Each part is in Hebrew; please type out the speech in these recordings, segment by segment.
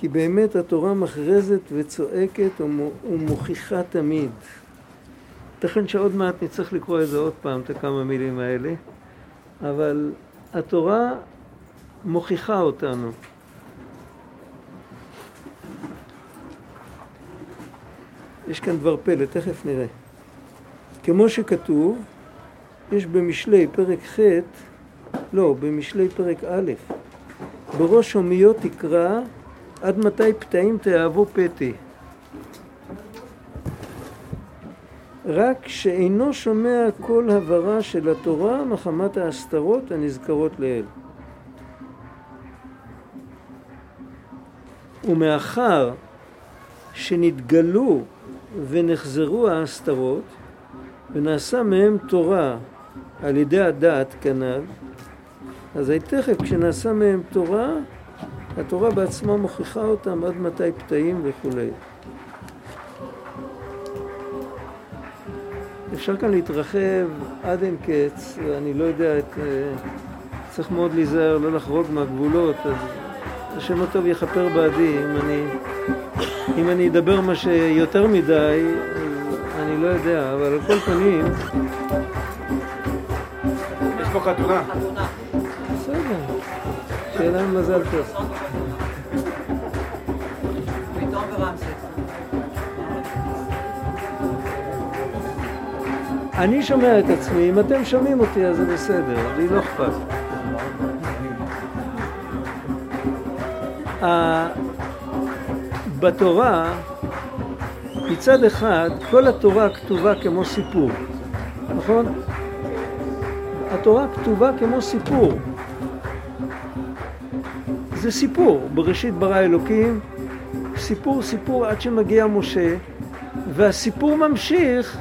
כי באמת התורה מכרזת וצועקת ומוכיחה תמיד. ייתכן שעוד מעט נצטרך לקרוא את זה עוד פעם, את הכמה מילים האלה, אבל התורה מוכיחה אותנו. יש כאן דבר פלא, תכף נראה. כמו שכתוב, יש במשלי פרק ח', לא, במשלי פרק א', בראש הומיות תקרא עד מתי פתאים תאהבו פתי. רק שאינו שומע כל הברה של התורה מחמת ההסתרות הנזכרות לעיל. ומאחר שנתגלו ונחזרו ההסתרות ונעשה מהם תורה על ידי הדעת כנ"ל, אז תכף כשנעשה מהם תורה, התורה בעצמה מוכיחה אותם עד מתי פתאים וכולי. אפשר כאן להתרחב עד אין קץ, ואני לא יודע, את, אה, צריך מאוד להיזהר, לא לחרוג מהגבולות, אז השם הטוב יכפר בעדי, אם אני, אם אני אדבר מה שיותר מדי, אני לא יודע, אבל על כל פנים... יש פה חתונה. בסדר, שיהיה להם מזל טוב. אני שומע את עצמי, אם אתם שומעים אותי אז זה בסדר, לי לא אכפת. בתורה, מצד אחד, כל התורה כתובה כמו סיפור, נכון? התורה כתובה כמו סיפור. זה סיפור, בראשית ברא אלוקים, סיפור סיפור עד שמגיע משה, והסיפור ממשיך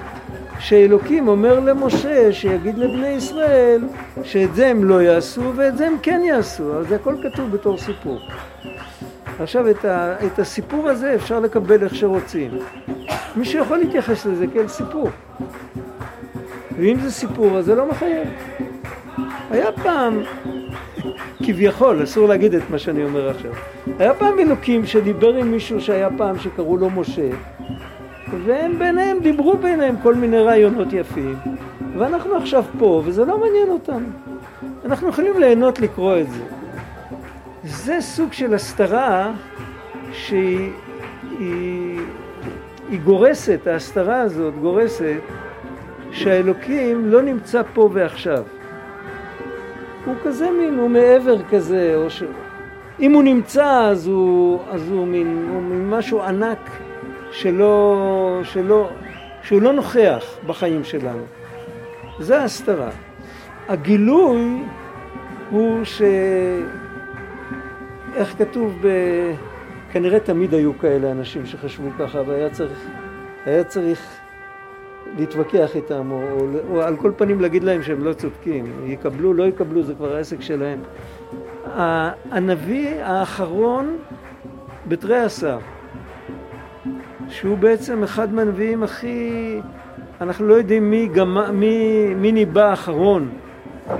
שאלוקים אומר למשה שיגיד לבני ישראל שאת זה הם לא יעשו ואת זה הם כן יעשו, אז זה הכל כתוב בתור סיפור. עכשיו את, ה, את הסיפור הזה אפשר לקבל איך שרוצים. מי שיכול להתייחס לזה כאל סיפור. ואם זה סיפור אז זה לא מחייב. היה פעם, כביכול, אסור להגיד את מה שאני אומר עכשיו, היה פעם אלוקים שדיבר עם מישהו שהיה פעם שקראו לו משה והם ביניהם, דיברו ביניהם כל מיני רעיונות יפים. ואנחנו עכשיו פה וזה לא מעניין אותנו אנחנו יכולים ליהנות לקרוא את זה. זה סוג של הסתרה שהיא היא, היא גורסת, ההסתרה הזאת גורסת שהאלוקים לא נמצא פה ועכשיו. הוא כזה מין, הוא מעבר כזה, או ש... אם הוא נמצא אז הוא, אז הוא מין, הוא מין משהו ענק שלא, שלא, שהוא לא נוכח בחיים שלנו. זה ההסתרה. הגילוי הוא ש... איך כתוב ב... כנראה תמיד היו כאלה אנשים שחשבו ככה והיה צריך, היה צריך להתווכח איתם או, או, או על כל פנים להגיד להם שהם לא צודקים, יקבלו, לא יקבלו, זה כבר העסק שלהם. הנביא האחרון בתרי עשר שהוא בעצם אחד מהנביאים הכי... אנחנו לא יודעים מי, גמה, מי, מי ניבא אחרון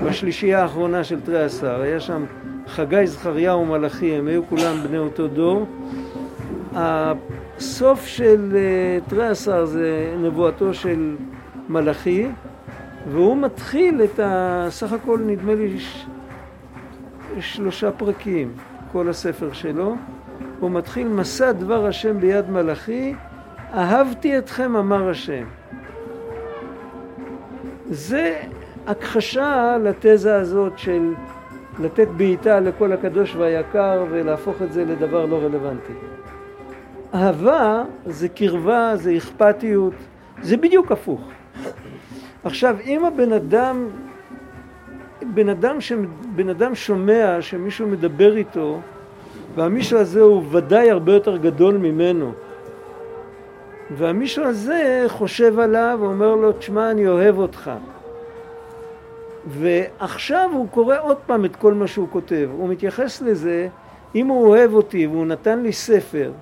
בשלישייה האחרונה של תרי עשר. היה שם חגי, זכריהו ומלאכי, הם היו כולם בני אותו דור. הסוף של אה, תרי עשר זה נבואתו של מלאכי, והוא מתחיל את ה... סך הכל נדמה לי ש... שלושה פרקים, כל הספר שלו. הוא מתחיל מסע דבר השם ביד מלאכי, אהבתי אתכם אמר השם. זה הכחשה לתזה הזאת של לתת בעיטה לכל הקדוש והיקר ולהפוך את זה לדבר לא רלוונטי. אהבה זה קרבה, זה אכפתיות, זה בדיוק הפוך. עכשיו, אם הבן אדם, בן אדם, ש... בן אדם שומע שמישהו מדבר איתו והמישהו הזה הוא ודאי הרבה יותר גדול ממנו. והמישהו הזה חושב עליו ואומר לו, תשמע, אני אוהב אותך. ועכשיו הוא קורא עוד פעם את כל מה שהוא כותב. הוא מתייחס לזה, אם הוא אוהב אותי והוא נתן לי ספר,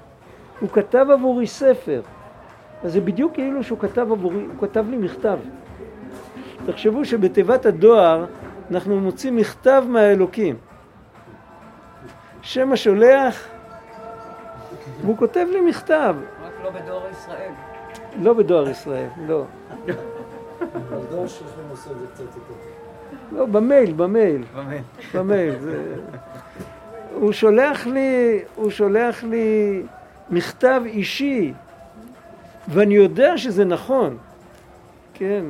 הוא כתב עבורי ספר. אז זה בדיוק כאילו שהוא כתב עבורי, הוא כתב לי מכתב. תחשבו שבתיבת הדואר אנחנו מוצאים מכתב מהאלוקים. שם השולח והוא כותב לי מכתב. רק לא בדואר ישראל. לא בדואר ישראל, לא. בדואר שלכם עושה את זה קצת יותר. לא, במייל, במייל. במייל. הוא שולח לי, הוא שולח לי מכתב אישי, ואני יודע שזה נכון. כן.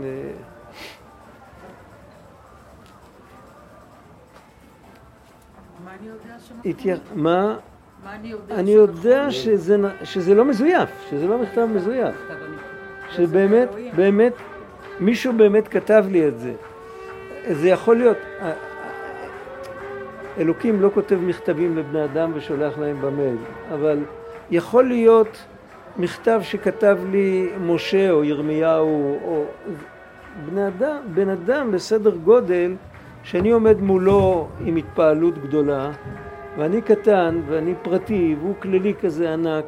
התייח... מה? אני יודע אני? יודע שזה, לא מזויף, שזה לא מכתב מזויף. שבאמת. באמת, מישהו באמת כתב לי את זה. זה יכול להיות, ה- ה- אלוקים לא כותב מכתבים לבני אדם ושולח להם במייל, אבל יכול להיות מכתב שכתב לי משה או ירמיהו או בני אדם, בן אדם בסדר גודל שאני עומד מולו עם התפעלות גדולה ואני קטן ואני פרטי והוא כללי כזה ענק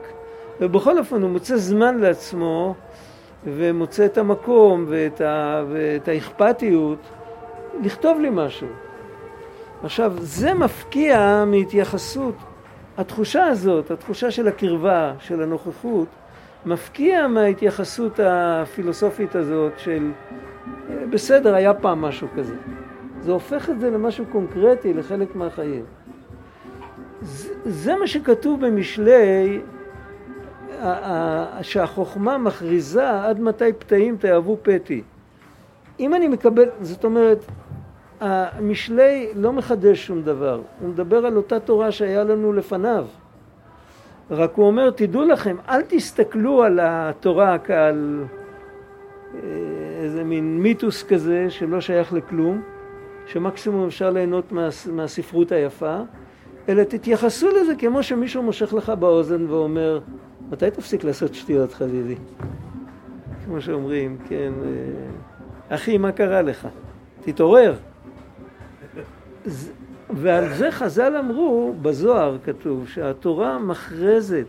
ובכל אופן הוא מוצא זמן לעצמו ומוצא את המקום ואת, ה, ואת האכפתיות לכתוב לי משהו. עכשיו, זה מפקיע מהתייחסות, התחושה הזאת, התחושה של הקרבה, של הנוכחות, מפקיע מההתייחסות הפילוסופית הזאת של אה, בסדר, היה פעם משהו כזה. זה הופך את זה למשהו קונקרטי, לחלק מהחיים. זה, מה שכתוב במשלי, שהחוכמה מכריזה עד מתי פתאים תאהבו פתי. אם אני מקבל, זאת אומרת, המשלי לא מחדש שום דבר, הוא מדבר על אותה תורה שהיה לנו לפניו. רק הוא אומר, תדעו לכם, אל תסתכלו על התורה כעל אה, איזה מין מיתוס כזה שלא שייך לכלום, שמקסימום אפשר ליהנות מה, מהספרות היפה, אלא תתייחסו לזה כמו שמישהו מושך לך באוזן ואומר, מתי תפסיק לעשות שטויות חביבי? כמו שאומרים, כן, אה, אחי, מה קרה לך? תתעורר. ועל זה חז"ל אמרו, בזוהר כתוב, שהתורה מכרזת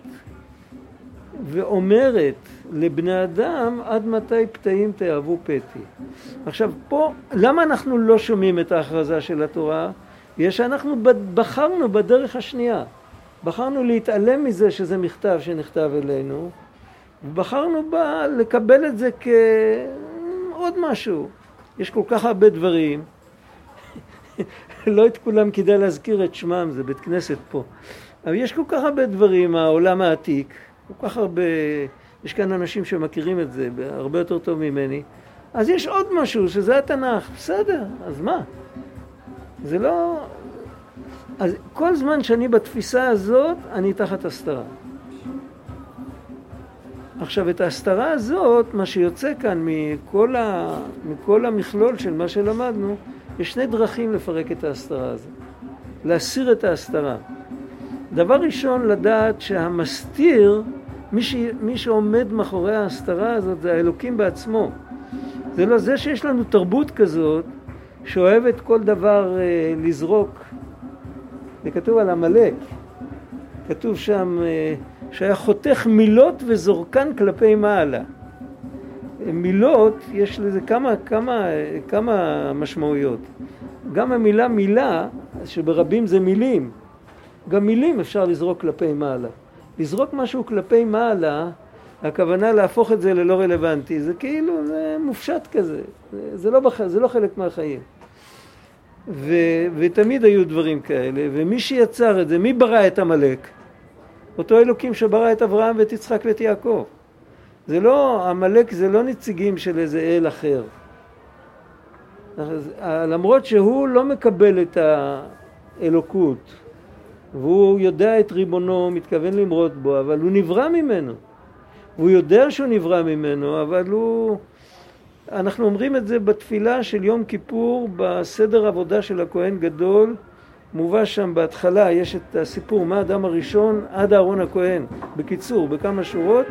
ואומרת לבני אדם עד מתי פתאים תאהבו פתי. עכשיו פה, למה אנחנו לא שומעים את ההכרזה של התורה? בגלל שאנחנו בחרנו בדרך השנייה. בחרנו להתעלם מזה שזה מכתב שנכתב אלינו, ובחרנו בה לקבל את זה כעוד משהו. יש כל כך הרבה דברים, לא את כולם כדאי להזכיר את שמם, זה בית כנסת פה. אבל יש כל כך הרבה דברים, העולם העתיק, כל כך הרבה, יש כאן אנשים שמכירים את זה הרבה יותר טוב ממני. אז יש עוד משהו, שזה התנ"ך. בסדר, אז מה? זה לא... אז כל זמן שאני בתפיסה הזאת, אני תחת הסתרה. עכשיו, את ההסתרה הזאת, מה שיוצא כאן מכל, ה... מכל המכלול של מה שלמדנו, יש שני דרכים לפרק את ההסתרה הזאת. להסיר את ההסתרה. דבר ראשון, לדעת שהמסתיר, מי, ש... מי שעומד מאחורי ההסתרה הזאת, זה האלוקים בעצמו. זה לא זה שיש לנו תרבות כזאת, שאוהבת כל דבר אה, לזרוק. זה כתוב על עמלק. כתוב שם אה, שהיה חותך מילות וזורקן כלפי מעלה. מילות, יש לזה כמה, כמה, כמה משמעויות. גם המילה מילה, שברבים זה מילים, גם מילים אפשר לזרוק כלפי מעלה. לזרוק משהו כלפי מעלה, הכוונה להפוך את זה ללא רלוונטי, זה כאילו, זה מופשט כזה, זה, זה, לא, בח, זה לא חלק מהחיים. ו, ותמיד היו דברים כאלה, ומי שיצר את זה, מי ברא את עמלק? אותו אלוקים שברא את אברהם ואת יצחק ואת יעקב. זה לא, עמלק זה לא נציגים של איזה אל אחר. אז, למרות שהוא לא מקבל את האלוקות, והוא יודע את ריבונו, מתכוון למרוד בו, אבל הוא נברא ממנו. הוא יודע שהוא נברא ממנו, אבל הוא... אנחנו אומרים את זה בתפילה של יום כיפור, בסדר עבודה של הכהן גדול, מובא שם בהתחלה, יש את הסיפור מהאדם הראשון עד אהרון הכהן, בקיצור, בכמה שורות,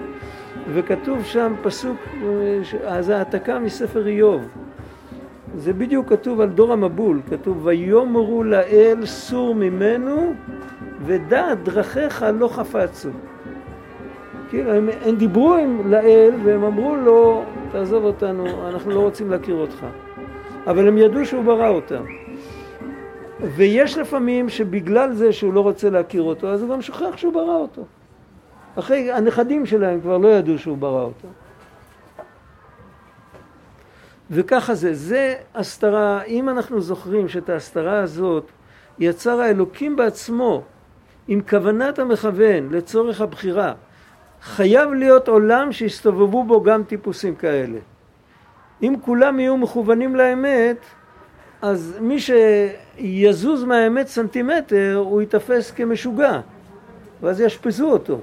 וכתוב שם פסוק, אז העתקה מספר איוב. זה בדיוק כתוב על דור המבול, כתוב ויאמרו לאל סור ממנו ודעת דרכיך לא חפצו. כאילו הם, הם דיברו עם לאל והם אמרו לו תעזוב אותנו, אנחנו לא רוצים להכיר אותך. אבל הם ידעו שהוא ברא אותם. ויש לפעמים שבגלל זה שהוא לא רוצה להכיר אותו, אז הוא גם שוכח שהוא ברא אותו. אחרי, הנכדים שלהם כבר לא ידעו שהוא ברא אותם. וככה זה, זה הסתרה, אם אנחנו זוכרים שאת ההסתרה הזאת יצר האלוקים בעצמו עם כוונת המכוון לצורך הבחירה, חייב להיות עולם שיסתובבו בו גם טיפוסים כאלה. אם כולם יהיו מכוונים לאמת, אז מי שיזוז מהאמת סנטימטר, הוא ייתפס כמשוגע, ואז יאשפזו אותו.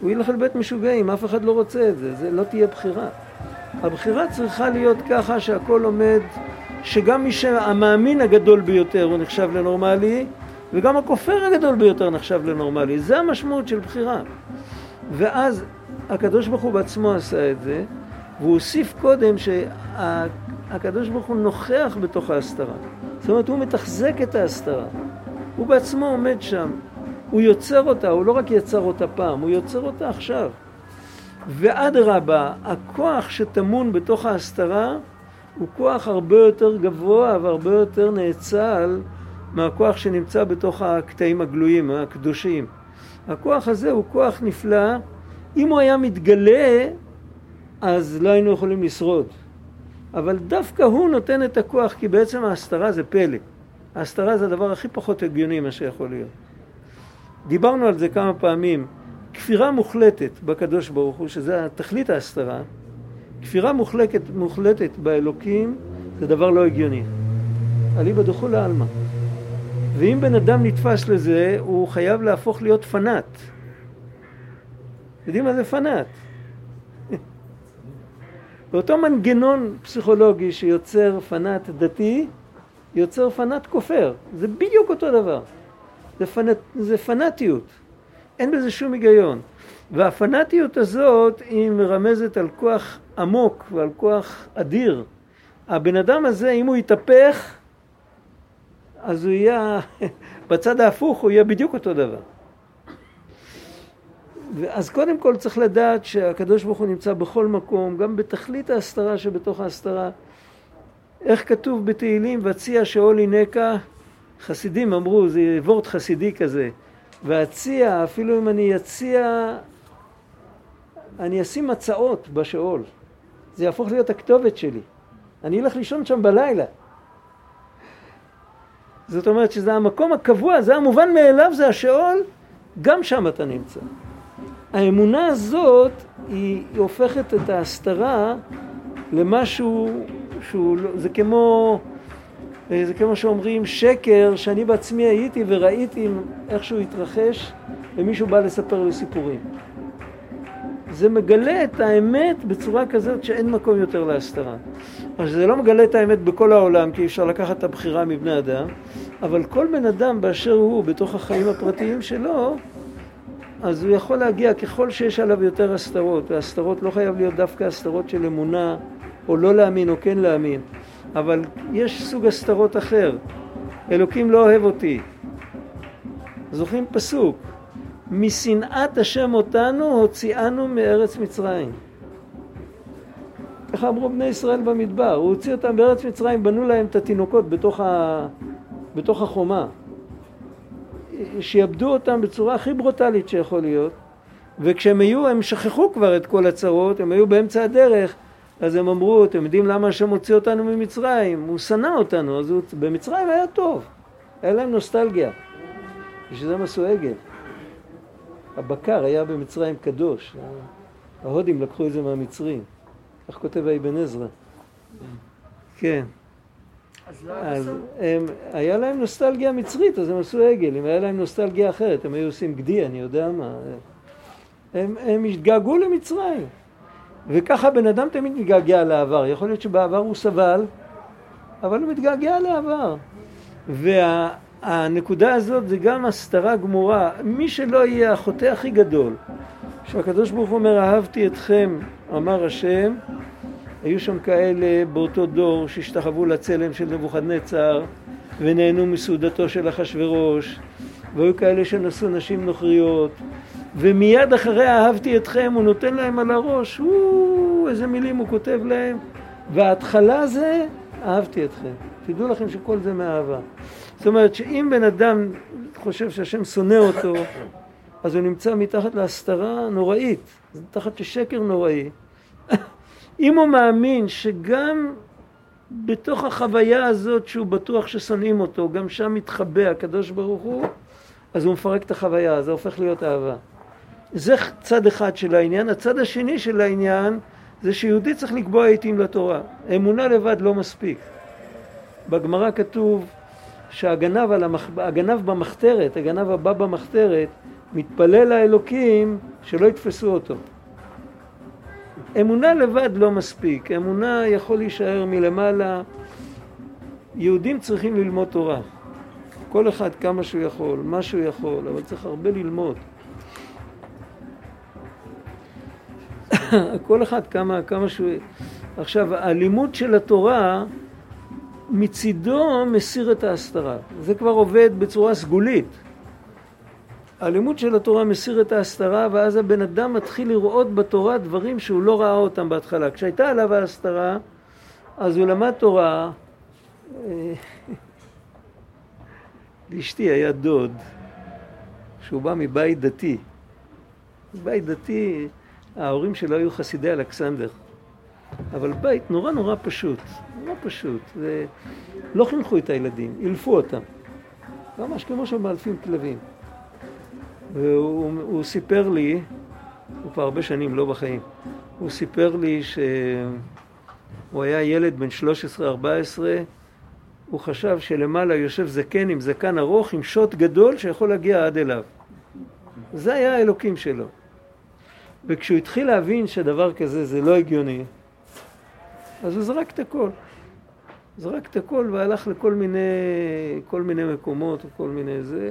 הוא ילך לבית משוגעים, אף אחד לא רוצה את זה, זה לא תהיה בחירה. הבחירה צריכה להיות ככה שהכל עומד, שגם מי שהמאמין הגדול ביותר הוא נחשב לנורמלי, וגם הכופר הגדול ביותר נחשב לנורמלי. זה המשמעות של בחירה. ואז הקדוש ברוך הוא בעצמו עשה את זה, והוא הוסיף קודם שהקדוש ברוך הוא נוכח בתוך ההסתרה. זאת אומרת, הוא מתחזק את ההסתרה. הוא בעצמו עומד שם. הוא יוצר אותה, הוא לא רק יצר אותה פעם, הוא יוצר אותה עכשיו. ואדרבה, הכוח שטמון בתוך ההסתרה הוא כוח הרבה יותר גבוה והרבה יותר נאצל מהכוח שנמצא בתוך הקטעים הגלויים, הקדושים. הכוח הזה הוא כוח נפלא. אם הוא היה מתגלה, אז לא היינו יכולים לשרוד. אבל דווקא הוא נותן את הכוח, כי בעצם ההסתרה זה פלא. ההסתרה זה הדבר הכי פחות הגיוני מה שיכול להיות. דיברנו על זה כמה פעמים. כפירה מוחלטת בקדוש ברוך הוא, שזה תכלית ההסתרה, כפירה מוחלטת, מוחלטת באלוקים זה דבר לא הגיוני. אליבא דחולי עלמא. ואם בן אדם נתפס לזה, הוא חייב להפוך להיות פנאט. יודעים מה זה פנאט? באותו מנגנון פסיכולוגי שיוצר פנאט דתי, יוצר פנאט כופר. זה בדיוק אותו דבר. זה, פנאט, זה פנאטיות. אין בזה שום היגיון. והפנאטיות הזאת היא מרמזת על כוח עמוק ועל כוח אדיר. הבן אדם הזה, אם הוא יתהפך, אז הוא יהיה, בצד ההפוך הוא יהיה בדיוק אותו דבר. אז קודם כל צריך לדעת שהקדוש ברוך הוא נמצא בכל מקום, גם בתכלית ההסתרה שבתוך ההסתרה. איך כתוב בתהילים, והציע שאול הינקה, חסידים אמרו, זה וורט חסידי כזה, ואציע, אפילו אם אני אציע, אני אשים מצעות בשאול. זה יהפוך להיות הכתובת שלי. אני אלך לישון שם בלילה. זאת אומרת שזה המקום הקבוע, זה המובן מאליו, זה השאול, גם שם אתה נמצא. האמונה הזאת היא, היא הופכת את ההסתרה למשהו שהוא, לא, זה כמו, זה כמו שאומרים שקר שאני בעצמי הייתי וראיתי איך שהוא התרחש ומישהו בא לספר לי סיפורים. זה מגלה את האמת בצורה כזאת שאין מקום יותר להסתרה. אז זה לא מגלה את האמת בכל העולם, כי אפשר לקחת את הבחירה מבני אדם, אבל כל בן אדם באשר הוא, בתוך החיים הפרטיים שלו, אז הוא יכול להגיע ככל שיש עליו יותר הסתרות, והסתרות לא חייב להיות דווקא הסתרות של אמונה, או לא להאמין או כן להאמין, אבל יש סוג הסתרות אחר. אלוקים לא אוהב אותי. זוכרים פסוק, משנאת השם אותנו הוציאנו מארץ מצרים. איך אמרו בני ישראל במדבר, הוא הוציא אותם בארץ מצרים, בנו להם את התינוקות בתוך, ה... בתוך החומה. שיעבדו אותם בצורה הכי ברוטלית שיכול להיות, וכשהם היו, הם שכחו כבר את כל הצרות, הם היו באמצע הדרך, אז הם אמרו, אתם יודעים למה השם הוציא אותנו ממצרים? הוא שנא אותנו, אז הוא... במצרים היה טוב, היה להם נוסטלגיה. בשביל זה הם עשו עגל. הבקר היה במצרים קדוש, ההודים לקחו את זה מהמצרים. איך כותב האבן עזרא? כן. אז לא? הם, היה להם נוסטלגיה מצרית, אז הם עשו עגל. אם היה להם נוסטלגיה אחרת, הם היו עושים גדי, אני יודע מה. הם, הם התגעגעו למצרים. וככה בן אדם תמיד מתגעגע לעבר. יכול להיות שבעבר הוא סבל, אבל הוא מתגעגע לעבר. והנקודה הזאת זה גם הסתרה גמורה. מי שלא יהיה החוטא הכי גדול, שהקדוש ברוך הוא אומר, אהבתי אתכם, אמר השם, היו שם כאלה באותו דור שהשתחוו לצלם של נבוכדנצר ונהנו מסעודתו של אחשורוש והיו כאלה שנשאו נשים נוכריות ומיד אחרי אהבתי אתכם הוא נותן להם על הראש, הוא, איזה מילים הוא כותב להם וההתחלה זה אהבתי אתכם. תדעו לכם שכל זה מאהבה. זאת אומרת שאם בן אדם חושב שהשם שונא אותו אז הוא נמצא מתחת להסתרה נוראית, מתחת לשקר נוראי. אם הוא מאמין שגם בתוך החוויה הזאת שהוא בטוח ששונאים אותו, גם שם מתחבא הקדוש ברוך הוא, אז הוא מפרק את החוויה, זה הופך להיות אהבה. זה צד אחד של העניין. הצד השני של העניין זה שיהודי צריך לקבוע עיתים לתורה. אמונה לבד לא מספיק. בגמרא כתוב שהגנב המח... במחתרת, הגנב הבא במחתרת, מתפלל לאלוקים שלא יתפסו אותו. אמונה לבד לא מספיק, אמונה יכול להישאר מלמעלה. יהודים צריכים ללמוד תורה. כל אחד כמה שהוא יכול, מה שהוא יכול, אבל צריך הרבה ללמוד. כל אחד כמה, כמה שהוא... עכשיו, הלימוד של התורה מצידו מסיר את ההסתרה. זה כבר עובד בצורה סגולית. הלימוד של התורה מסיר את ההסתרה ואז הבן אדם מתחיל לראות בתורה דברים שהוא לא ראה אותם בהתחלה. כשהייתה עליו ההסתרה אז הוא למד תורה. אה, לאשתי היה דוד שהוא בא מבית דתי. בית דתי, ההורים שלו היו חסידי אלכסנדר. אבל בית נורא נורא פשוט, נורא פשוט. לא חינכו את הילדים, אילפו אותם. ממש כמו שמאלפים כלבים. והוא סיפר לי, הוא כבר הרבה שנים לא בחיים, הוא סיפר לי שהוא היה ילד בן 13-14, הוא חשב שלמעלה יושב זקן עם זקן ארוך עם שוט גדול שיכול להגיע עד אליו. זה היה האלוקים שלו. וכשהוא התחיל להבין שדבר כזה זה לא הגיוני, אז הוא זרק את הכל. זרק את הכל והלך לכל מיני, כל מיני מקומות וכל מיני זה.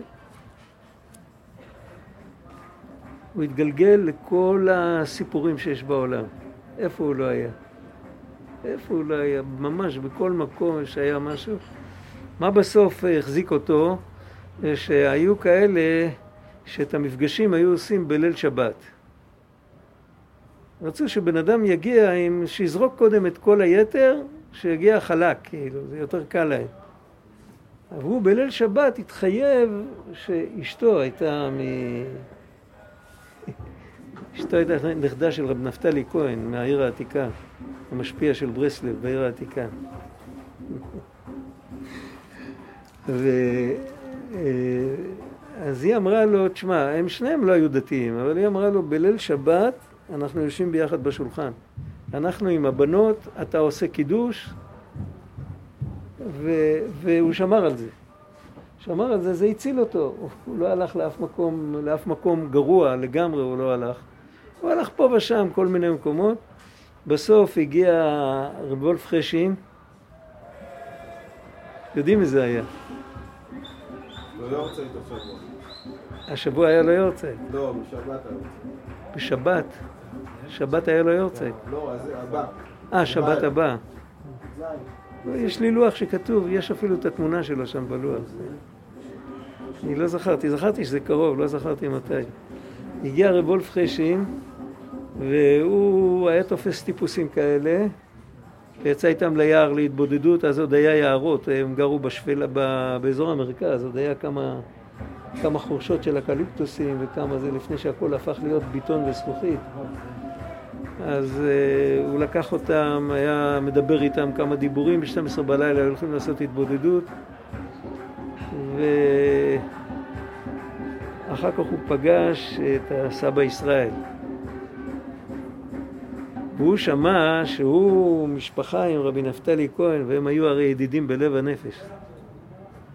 הוא התגלגל לכל הסיפורים שיש בעולם. איפה הוא לא היה? איפה הוא לא היה? ממש בכל מקום שהיה משהו. מה בסוף החזיק אותו? שהיו כאלה שאת המפגשים היו עושים בליל שבת. רצו שבן אדם יגיע עם, שיזרוק קודם את כל היתר, שיגיע חלק, כאילו, זה יותר קל להם. אבל הוא בליל שבת התחייב שאשתו הייתה מ... אשתו הייתה נכדה של רב נפתלי כהן מהעיר העתיקה, המשפיע של ברסלב בעיר העתיקה. ו... אה, אז היא אמרה לו, תשמע, הם שניהם לא היו דתיים, אבל היא אמרה לו, בליל שבת אנחנו יושבים ביחד בשולחן. אנחנו עם הבנות, אתה עושה קידוש, ו... והוא שמר על זה. שמר על זה, זה הציל אותו. הוא לא הלך לאף מקום, לאף מקום גרוע לגמרי, הוא לא הלך. הוא הלך פה ושם, כל מיני מקומות. בסוף הגיע רב וולף חשין. יודעים מי זה היה. לא יורצייט השבוע. השבוע היה לו יורצייט. לא, בשבת היה בשבת? שבת היה לו יורצייט. לא, אז הבא. אה, שבת הבא. יש לי לוח שכתוב, יש אפילו את התמונה שלו שם בלוח. אני לא זכרתי, זכרתי שזה קרוב, לא זכרתי מתי. הגיע רב וולף חשין, והוא היה תופס טיפוסים כאלה, ויצא איתם ליער להתבודדות, אז עוד היה יערות, הם גרו בשפלה, באזור המרכז, עוד היה כמה, כמה חורשות של אקליפטוסים וכמה זה לפני שהכל הפך להיות ביטון וזכוכית. אז uh, הוא לקח אותם, היה מדבר איתם כמה דיבורים, ב-12 בלילה היו הולכים לעשות התבודדות ואחר כך הוא פגש את הסבא ישראל. והוא שמע שהוא משפחה עם רבי נפתלי כהן, והם היו הרי ידידים בלב הנפש.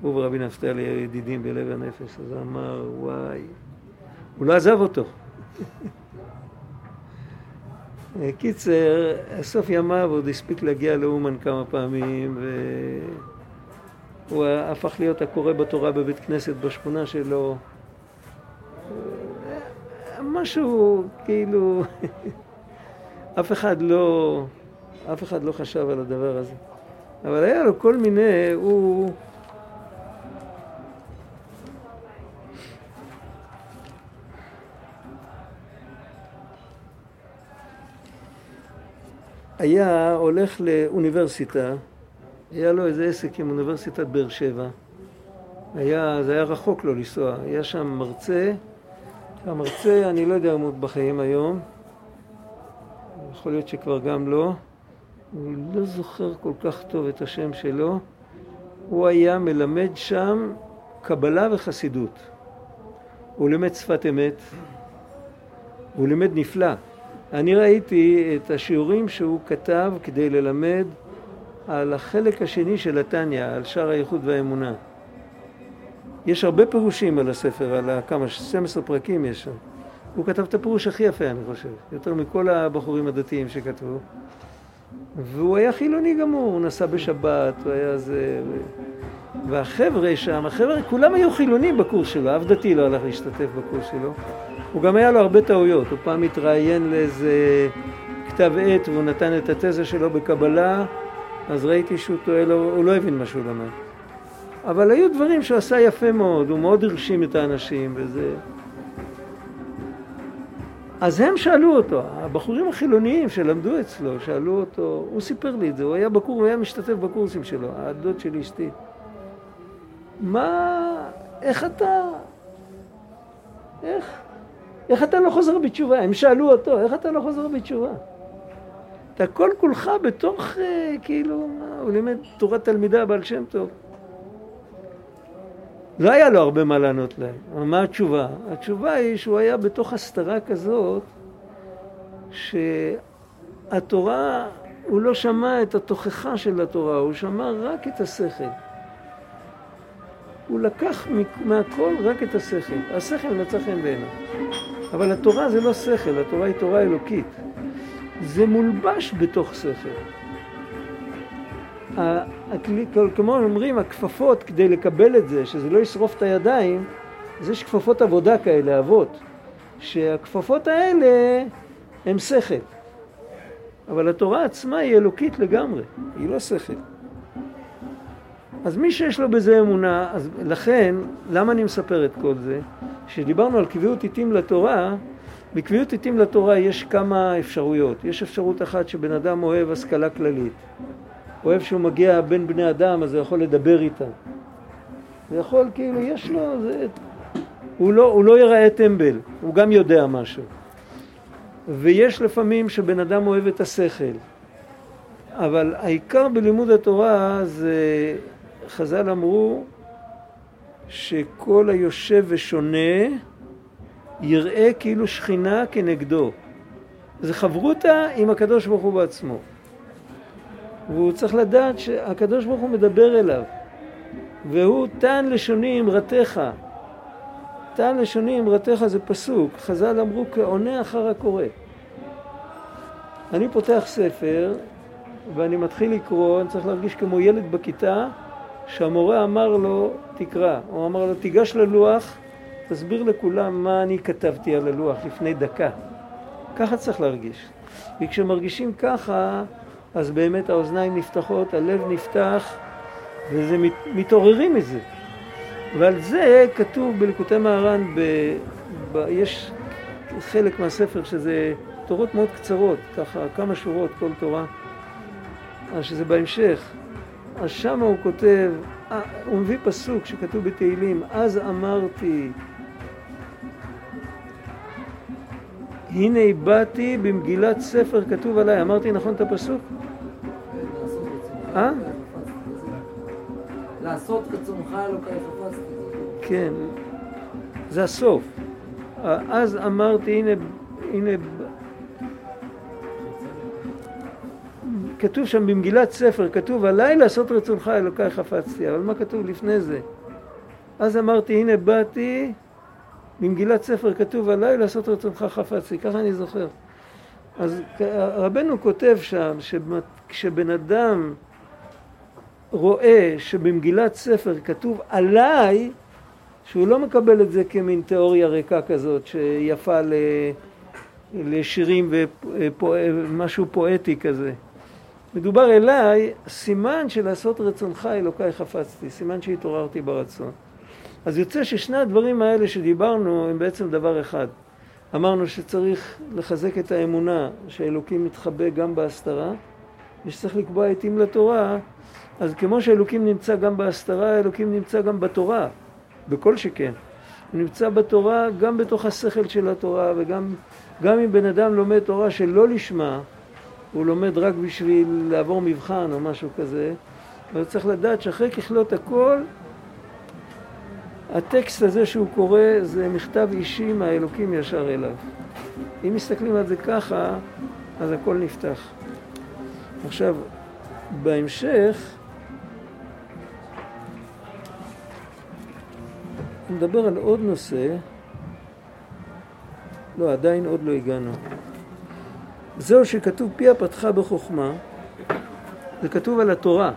הוא ורבי נפתלי היו ידידים בלב הנפש, אז אמר, וואי, הוא לא עזב אותו. קיצר, סוף ימיו עוד הספיק להגיע לאומן כמה פעמים, והוא הפך להיות הקורא בתורה בבית כנסת בשכונה שלו. משהו כאילו, אף אחד לא, אף אחד לא חשב על הדבר הזה. אבל היה לו כל מיני, הוא... היה הולך לאוניברסיטה, היה לו איזה עסק עם אוניברסיטת באר שבע, היה, זה היה רחוק לו לנסוע, היה שם מרצה המרצה, אני לא יודע אם הוא בחיים היום, יכול להיות שכבר גם לא, אני לא זוכר כל כך טוב את השם שלו, הוא היה מלמד שם קבלה וחסידות. הוא לימד שפת אמת, הוא לימד נפלא. אני ראיתי את השיעורים שהוא כתב כדי ללמד על החלק השני של התניא, על שער האיחוד והאמונה. יש הרבה פירושים על הספר, על כמה, 12 פרקים יש שם. הוא כתב את הפירוש הכי יפה, אני חושב, יותר מכל הבחורים הדתיים שכתבו. והוא היה חילוני גמור, הוא נסע בשבת, הוא היה זה... והחבר'ה שם, החבר'ה, כולם היו חילונים בקורס שלו, אף דתי לא הלך להשתתף בקורס שלו. הוא גם היה לו הרבה טעויות, הוא פעם התראיין לאיזה כתב עת והוא נתן את התזה שלו בקבלה, אז ראיתי שהוא טועה, לו, הוא לא הבין מה שהוא למד. אבל היו דברים שהוא עשה יפה מאוד, הוא מאוד הרשים את האנשים וזה... אז הם שאלו אותו, הבחורים החילוניים שלמדו אצלו, שאלו אותו, הוא סיפר לי את זה, הוא היה בקור, הוא היה משתתף בקורסים שלו, הדוד של אשתי. מה, איך אתה, איך, איך אתה לא חוזר בתשובה? הם שאלו אותו, איך אתה לא חוזר בתשובה? אתה כל כולך בתוך, אה, כאילו, מה, הוא לימד תורת תלמידה בעל שם טוב. לא היה לו הרבה מה לענות להם. אבל מה התשובה? התשובה היא שהוא היה בתוך הסתרה כזאת, שהתורה, הוא לא שמע את התוכחה של התורה, הוא שמע רק את השכל. הוא לקח מהכל רק את השכל. השכל מצא חן בעיניו. אבל התורה זה לא שכל, התורה היא תורה אלוקית. זה מולבש בתוך שכל. כמו אומרים, הכפפות כדי לקבל את זה, שזה לא ישרוף את הידיים, אז יש כפפות עבודה כאלה, אבות, שהכפפות האלה הם שכל. אבל התורה עצמה היא אלוקית לגמרי, היא לא שכל. אז מי שיש לו בזה אמונה, אז לכן, למה אני מספר את כל זה? כשדיברנו על קביעות עיתים לתורה, בקביעות עיתים לתורה יש כמה אפשרויות. יש אפשרות אחת שבן אדם אוהב השכלה כללית. אוהב שהוא מגיע בין בני אדם, אז הוא יכול לדבר איתם. הוא יכול, כאילו, יש לו, זה... הוא לא, הוא לא ייראה טמבל, הוא גם יודע משהו. ויש לפעמים שבן אדם אוהב את השכל. אבל העיקר בלימוד התורה זה, חז"ל אמרו, שכל היושב ושונה יראה כאילו שכינה כנגדו. זה חברותה עם הקדוש ברוך הוא בעצמו. והוא צריך לדעת שהקדוש ברוך הוא מדבר אליו. והוא תן לשוני אמרתך. תן לשוני אמרתך זה פסוק. חז"ל אמרו כעונה אחר הקורא. אני פותח ספר ואני מתחיל לקרוא, אני צריך להרגיש כמו ילד בכיתה שהמורה אמר לו תקרא, הוא אמר לו תיגש ללוח תסביר לכולם מה אני כתבתי על הלוח לפני דקה. ככה צריך להרגיש. וכשמרגישים ככה אז באמת האוזניים נפתחות, הלב נפתח, וזה מתעוררים מזה. ועל זה כתוב בלקוטי מהר"ן, ב, ב, יש חלק מהספר שזה תורות מאוד קצרות, ככה כמה שורות כל תורה, אז שזה בהמשך. אז שם הוא כותב, אה, הוא מביא פסוק שכתוב בתהילים, אז אמרתי הנה באתי במגילת ספר כתוב עליי, אמרתי נכון את הפסוק? אה? לעשות כצומך אלוקי חפצתי. כן, זה הסוף. אז אמרתי, הנה, הנה, כתוב שם במגילת ספר, כתוב עליי לעשות רצונך אלוקי חפצתי, אבל מה כתוב לפני זה? אז אמרתי, הנה באתי, במגילת ספר כתוב עליי לעשות רצונך חפצתי, ככה אני זוכר. אז רבנו כותב שם שכשבן אדם רואה שבמגילת ספר כתוב עליי, שהוא לא מקבל את זה כמין תיאוריה ריקה כזאת שיפה לשירים ומשהו פואטי כזה. מדובר אליי, סימן של לעשות רצונך אלוקיי חפצתי, סימן שהתעוררתי ברצון. אז יוצא ששני הדברים האלה שדיברנו הם בעצם דבר אחד. אמרנו שצריך לחזק את האמונה שאלוקים מתחבא גם בהסתרה, ושצריך לקבוע עתים לתורה אז כמו שאלוקים נמצא גם בהסתרה, אלוקים נמצא גם בתורה, בכל שכן. הוא נמצא בתורה גם בתוך השכל של התורה וגם גם אם בן אדם לומד תורה שלא לשמה, הוא לומד רק בשביל לעבור מבחן או משהו כזה, אבל צריך לדעת שאחרי ככלות הכל, הטקסט הזה שהוא קורא זה מכתב אישי מהאלוקים ישר אליו. אם מסתכלים על זה ככה, אז הכל נפתח. עכשיו, בהמשך, נדבר על עוד נושא, לא, עדיין עוד לא הגענו. זהו שכתוב פיה פתחה בחוכמה, זה כתוב על התורה,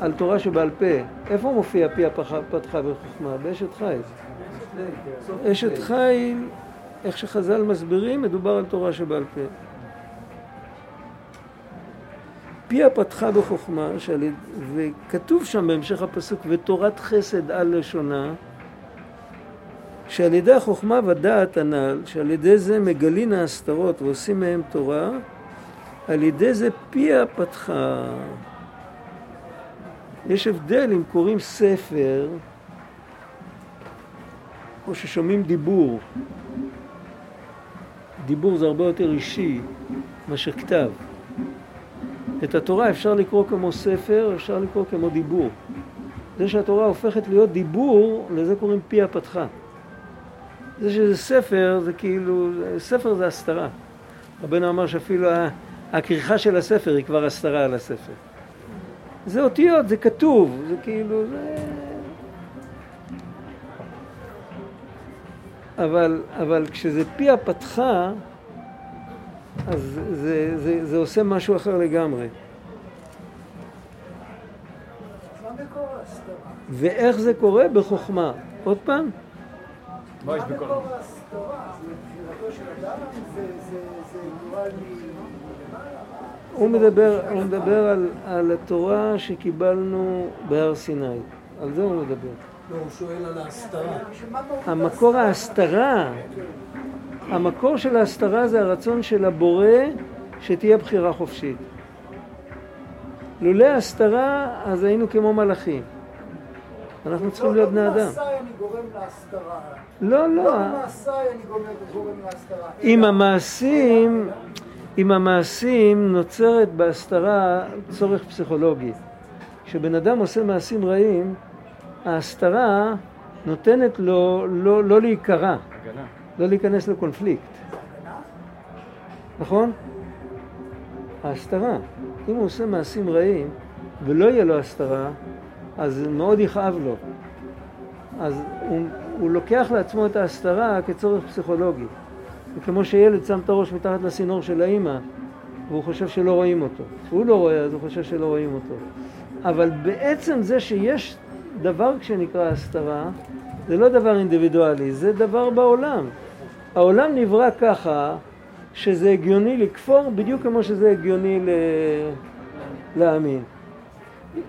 על תורה שבעל פה. איפה מופיע פיה פתחה בחוכמה? באשת חיל. אשת חיל, איך שחז"ל מסבירים, מדובר על תורה שבעל פה. פיה פתחה בחוכמה, שעל... וכתוב שם בהמשך הפסוק, ותורת חסד על לשונה, שעל ידי החוכמה ודעת הנ"ל, שעל ידי זה מגלין ההסתרות ועושים מהם תורה, על ידי זה פיה פתחה. יש הבדל אם קוראים ספר או ששומעים דיבור. דיבור זה הרבה יותר אישי מאשר כתב. את התורה אפשר לקרוא כמו ספר, אפשר לקרוא כמו דיבור. זה שהתורה הופכת להיות דיבור, לזה קוראים פי הפתחה. זה שזה ספר, זה כאילו, ספר זה הסתרה. רבנו אמר שאפילו הכריכה של הספר היא כבר הסתרה על הספר. זה אותיות, זה כתוב, זה כאילו, זה... אבל, אבל כשזה פי הפתחה, אז זה, זה, זה, זה עושה משהו אחר לגמרי. ואיך זה קורה? בחוכמה. עוד פעם? מה יש בכל... הוא מדבר, הוא מדבר על, על התורה שקיבלנו בהר סיני, על זה הוא מדבר. לא, הוא שואל על ההסתרה. המקור ההסתרה, המקור של ההסתרה זה הרצון של הבורא שתהיה בחירה חופשית. לולא ההסתרה, אז היינו כמו מלאכים. אנחנו צריכים להיות בני אדם. לא במעשיי אני גורם להסתרה. לא, לא לא. במעשיי אני גורם להסתרה. עם המעשים, עם המעשים נוצרת בהסתרה צורך פסיכולוגי. כשבן אדם עושה מעשים רעים, ההסתרה נותנת לו לא, לא להיקרע, הגנה. לא להיכנס לקונפליקט. נכון? ההסתרה. אם הוא עושה מעשים רעים ולא יהיה לו הסתרה, אז מאוד יכאב לו. אז הוא, הוא לוקח לעצמו את ההסתרה כצורך פסיכולוגי. זה כמו שילד שם את הראש מתחת לסינור של האימא והוא חושב שלא רואים אותו. הוא לא רואה, אז הוא חושב שלא רואים אותו. אבל בעצם זה שיש דבר שנקרא הסתרה, זה לא דבר אינדיבידואלי, זה דבר בעולם. העולם נברא ככה שזה הגיוני לכפור בדיוק כמו שזה הגיוני ל... להאמין.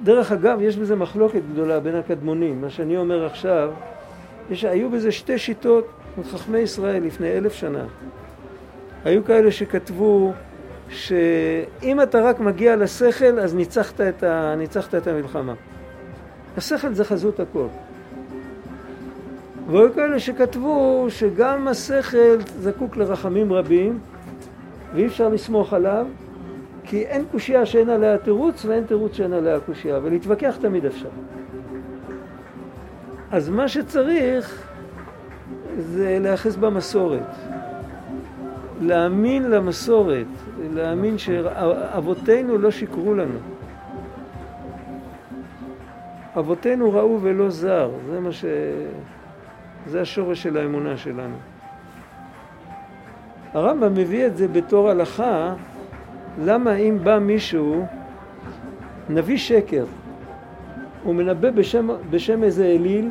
דרך אגב, יש בזה מחלוקת גדולה בין הקדמונים. מה שאני אומר עכשיו, יש, היו בזה שתי שיטות מחכמי ישראל לפני אלף שנה. היו כאלה שכתבו שאם אתה רק מגיע לשכל, אז ניצחת את, ה, ניצחת את המלחמה. השכל זה חזות הכל. והיו כאלה שכתבו שגם השכל זקוק לרחמים רבים ואי אפשר לסמוך עליו כי אין קושייה שאין עליה תירוץ ואין תירוץ שאין עליה קושייה ולהתווכח תמיד אפשר. אז מה שצריך זה להיאחז במסורת, להאמין למסורת, להאמין שאבותינו לא שיקרו לנו. אבותינו ראו ולא זר, זה מה ש... זה השורש של האמונה שלנו. הרמב"ם מביא את זה בתור הלכה, למה אם בא מישהו, נביא שקר, הוא מנבא בשם, בשם איזה אליל,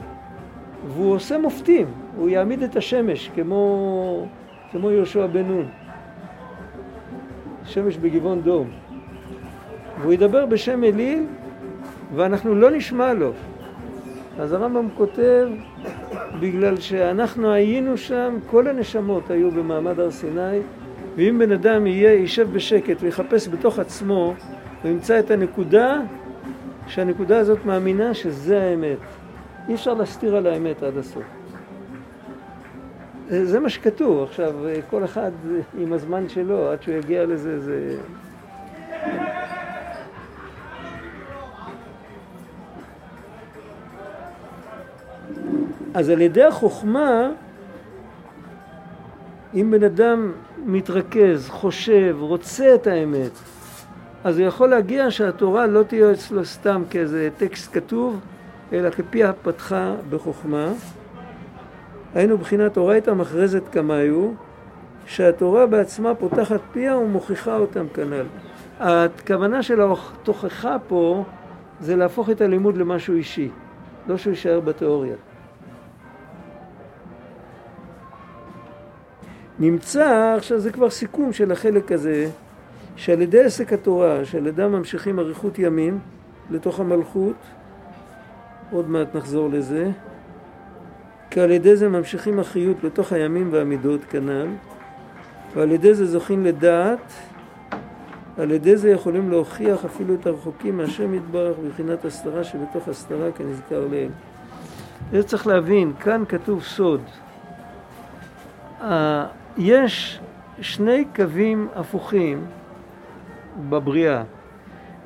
והוא עושה מופתים, הוא יעמיד את השמש כמו, כמו יהושע בן נון, שמש בגבעון דום, והוא ידבר בשם אליל ואנחנו לא נשמע לו. אז הרמב"ם כותב, בגלל שאנחנו היינו שם, כל הנשמות היו במעמד הר סיני, ואם בן אדם יהיה, יישב בשקט ויחפש בתוך עצמו, הוא ימצא את הנקודה, שהנקודה הזאת מאמינה שזה האמת. אי אפשר להסתיר על האמת עד הסוף. זה זה מה שכתוב, עכשיו אה, כל אחד עם הזמן שלו, עד שהוא יגיע לזה, זה... אז על ידי החוכמה, אם בן אדם מתרכז, חושב, רוצה את האמת, אז הוא יכול להגיע שהתורה לא תהיה אצלו סתם כאיזה טקסט כתוב, אלא כפי הפתחה בחוכמה. היינו בחינת אורייתא מחרזת כמיו, שהתורה בעצמה פותחת פיה ומוכיחה אותם כנ"ל. הכוונה של התוכחה פה זה להפוך את הלימוד למשהו אישי, לא שהוא יישאר בתיאוריה. נמצא, עכשיו זה כבר סיכום של החלק הזה, שעל ידי עסק התורה, שעל ידם ממשיכים אריכות ימים לתוך המלכות, עוד מעט נחזור לזה, כי על ידי זה ממשיכים החיות לתוך הימים והמידות כנ"ל, ועל ידי זה זוכים לדעת, על ידי זה יכולים להוכיח אפילו את הרחוקים מהשם יתברך בבחינת הסתרה שבתוך הסתרה כנזכר לעיל. זה צריך להבין, כאן כתוב סוד. יש שני קווים הפוכים בבריאה.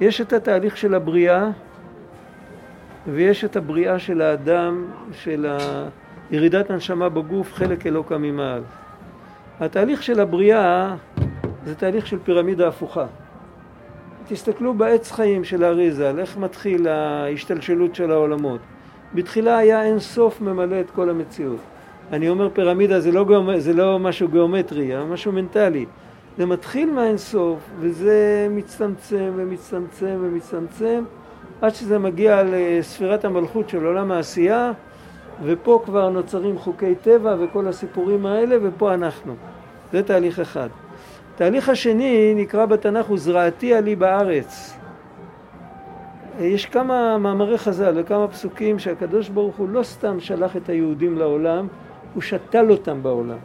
יש את התהליך של הבריאה ויש את הבריאה של האדם, של ירידת הנשמה בגוף, חלק אלוקה ממעל. התהליך של הבריאה זה תהליך של פירמידה הפוכה. תסתכלו בעץ חיים של האריזה, איך מתחיל ההשתלשלות של העולמות. בתחילה היה אין סוף ממלא את כל המציאות. אני אומר פירמידה זה לא, גיאומ... זה לא משהו גיאומטרי, זה משהו מנטלי. זה מתחיל מהאינסוף וזה מצטמצם ומצטמצם ומצטמצם עד שזה מגיע לספירת המלכות של עולם העשייה ופה כבר נוצרים חוקי טבע וכל הסיפורים האלה ופה אנחנו. זה תהליך אחד. תהליך השני נקרא בתנ"ך וזרעתי עלי בארץ. יש כמה מאמרי חז"ל וכמה פסוקים שהקדוש ברוך הוא לא סתם שלח את היהודים לעולם, הוא שתל אותם בעולם.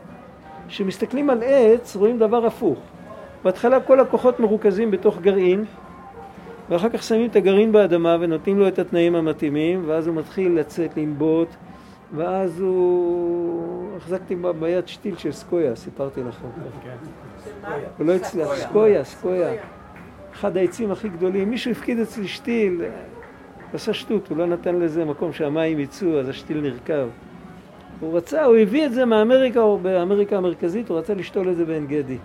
כשמסתכלים על עץ רואים דבר הפוך. בהתחלה כל הכוחות מרוכזים בתוך גרעין, ואחר כך שמים את הגרעין באדמה ונותנים לו את התנאים המתאימים, ואז הוא מתחיל לצאת, לנבוט, ואז הוא... החזקתי ביד שתיל של סקויה, סיפרתי לכם. הוא לא הצליח, סקויה, סקויה. אחד העצים הכי גדולים. מישהו הפקיד אצלי שתיל, עשה שטות, הוא לא נתן לזה מקום שהמים יצאו, אז השתיל נרקב. הוא רצה, הוא הביא את זה מאמריקה, או באמריקה המרכזית, הוא רצה לשתול את זה בעין גדי.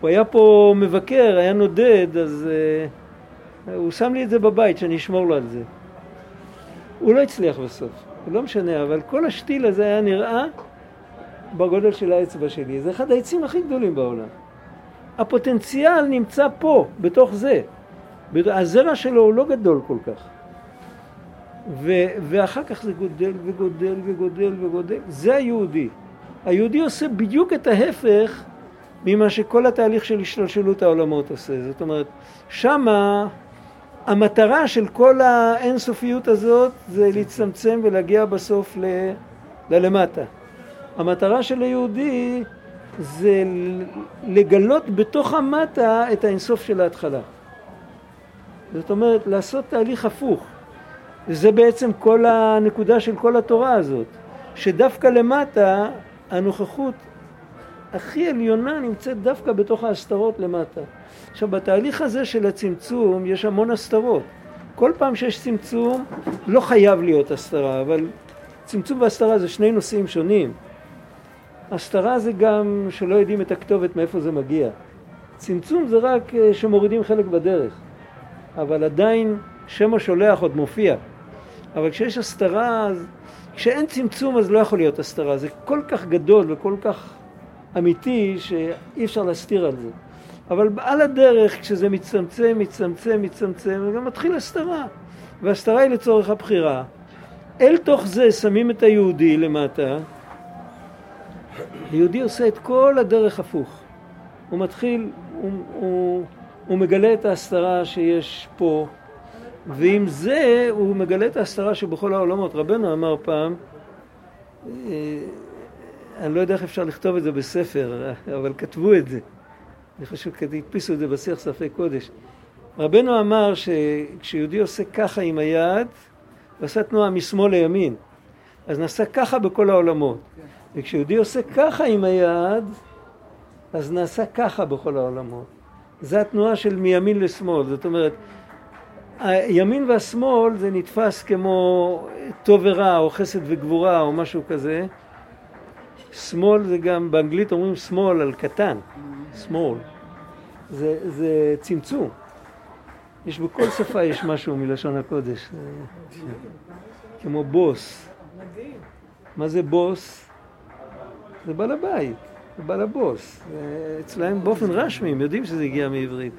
הוא היה פה מבקר, היה נודד, אז uh, הוא שם לי את זה בבית, שאני אשמור לו על זה. הוא לא הצליח בסוף, לא משנה, אבל כל השתיל הזה היה נראה בגודל של האצבע שלי. זה אחד העצים הכי גדולים בעולם. הפוטנציאל נמצא פה, בתוך זה. הזרע שלו הוא לא גדול כל כך. ו- ואחר כך זה גודל וגודל וגודל וגודל. זה היהודי. היהודי עושה בדיוק את ההפך ממה שכל התהליך של השתלשלות העולמות עושה. זאת אומרת, שמה המטרה של כל האינסופיות הזאת זה להצטמצם ולהגיע בסוף ל- ללמטה. המטרה של היהודי זה לגלות בתוך המטה את האינסוף של ההתחלה. זאת אומרת, לעשות תהליך הפוך. וזה בעצם כל הנקודה של כל התורה הזאת, שדווקא למטה הנוכחות הכי עליונה נמצאת דווקא בתוך ההסתרות למטה. עכשיו בתהליך הזה של הצמצום יש המון הסתרות. כל פעם שיש צמצום לא חייב להיות הסתרה, אבל צמצום והסתרה זה שני נושאים שונים. הסתרה זה גם שלא יודעים את הכתובת מאיפה זה מגיע. צמצום זה רק אה, שמורידים חלק בדרך, אבל עדיין שם השולח עוד מופיע. אבל כשיש הסתרה, כשאין צמצום אז לא יכול להיות הסתרה. זה כל כך גדול וכל כך אמיתי שאי אפשר להסתיר על זה. אבל על הדרך, כשזה מצטמצם, מצטמצם, מצטמצם, גם מתחיל הסתרה. והסתרה היא לצורך הבחירה. אל תוך זה שמים את היהודי למטה. היהודי עושה את כל הדרך הפוך. הוא מתחיל, הוא, הוא, הוא מגלה את ההסתרה שיש פה, ועם זה הוא מגלה את ההסתרה שבכל העולמות. רבנו אמר פעם, אה, אני לא יודע איך אפשר לכתוב את זה בספר, אבל כתבו את זה. אני חושב שהדפיסו את זה בשיח ספי קודש. רבנו אמר שכשיהודי עושה ככה עם היד, הוא עשה תנועה משמאל לימין. אז נעשה ככה בכל העולמות. וכשיהודי עושה ככה עם היד, אז נעשה ככה בכל העולמות. זה התנועה של מימין לשמאל, זאת אומרת, הימין והשמאל זה נתפס כמו טוב ורע, או חסד וגבורה, או משהו כזה. שמאל זה גם, באנגלית אומרים שמאל על קטן, שמאל. זה, זה צמצום. יש בכל שפה יש משהו מלשון הקודש. כמו בוס. מה זה בוס? זה בעל הבית, זה בעל הבוס. אצלהם באופן רשמי, הם יודעים שזה הגיע מעברית.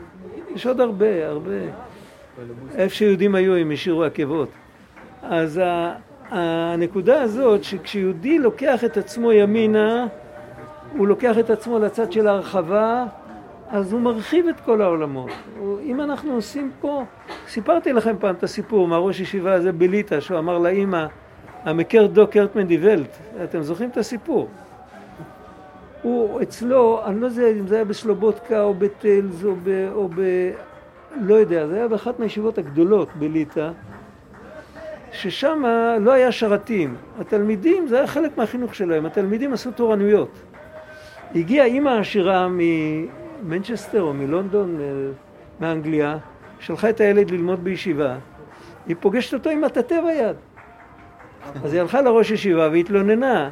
יש עוד הרבה, הרבה. איפה שיהודים היו הם השאירו עקבות. אז הנקודה הזאת שכשיהודי לוקח את עצמו ימינה, הוא לוקח את עצמו לצד של ההרחבה, אז הוא מרחיב את כל העולמות. אם אנחנו עושים פה, סיפרתי לכם פעם את הסיפור מהראש ישיבה הזה בליטא, שהוא אמר לאימא, המקר דו קרטמן די ולט, אתם זוכרים את הסיפור? הוא אצלו, אני לא יודע אם זה היה בסלובודקה או בטלז או ב... או ב לא יודע, זה היה באחת מהישיבות הגדולות בליטא, ששם לא היה שרתים. התלמידים, זה היה חלק מהחינוך שלהם, התלמידים עשו תורנויות. הגיעה אימא עשירה ממנצ'סטר או מלונדון, אה, מאנגליה, שלחה את הילד ללמוד בישיבה, היא פוגשת אותו עם מטאטא ביד. אז היא הלכה לראש ישיבה והתלוננה.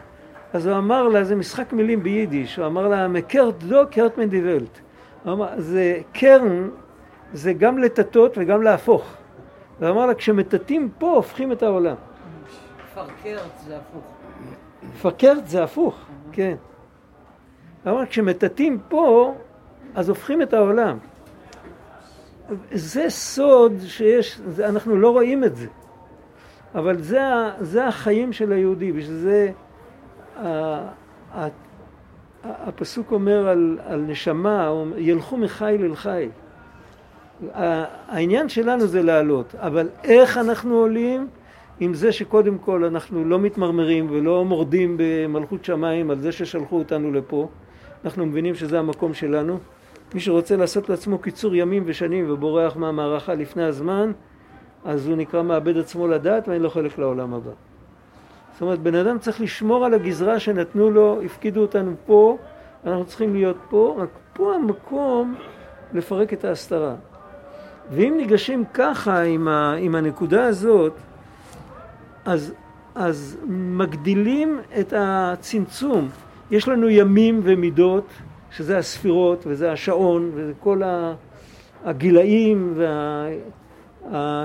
אז הוא אמר לה, זה משחק מילים ביידיש, הוא אמר לה, מקרט דו קרט מן די ולט. הוא אמר, זה קרן, זה גם לטטות וגם להפוך. הוא אמר לה, כשמטטים פה, הופכים את העולם. פרקרת זה הפוך. פקרט זה הפוך, כן. הוא אמר, כשמטטים פה, אז הופכים את העולם. זה סוד שיש, זה, אנחנו לא רואים את זה. אבל זה, זה החיים של היהודי, בשביל זה הפסוק אומר על, על נשמה, ילכו מחיל אל חיל. העניין שלנו זה לעלות, אבל איך אנחנו עולים? עם זה שקודם כל אנחנו לא מתמרמרים ולא מורדים במלכות שמיים על זה ששלחו אותנו לפה, אנחנו מבינים שזה המקום שלנו. מי שרוצה לעשות לעצמו קיצור ימים ושנים ובורח מהמערכה לפני הזמן, אז הוא נקרא מאבד עצמו לדעת ואין לו חלק לעולם הבא. זאת אומרת, בן אדם צריך לשמור על הגזרה שנתנו לו, הפקידו אותנו פה, אנחנו צריכים להיות פה, רק פה המקום לפרק את ההסתרה. ואם ניגשים ככה עם, ה, עם הנקודה הזאת, אז, אז מגדילים את הצמצום. יש לנו ימים ומידות, שזה הספירות וזה השעון וזה כל ה- הגילאים וה...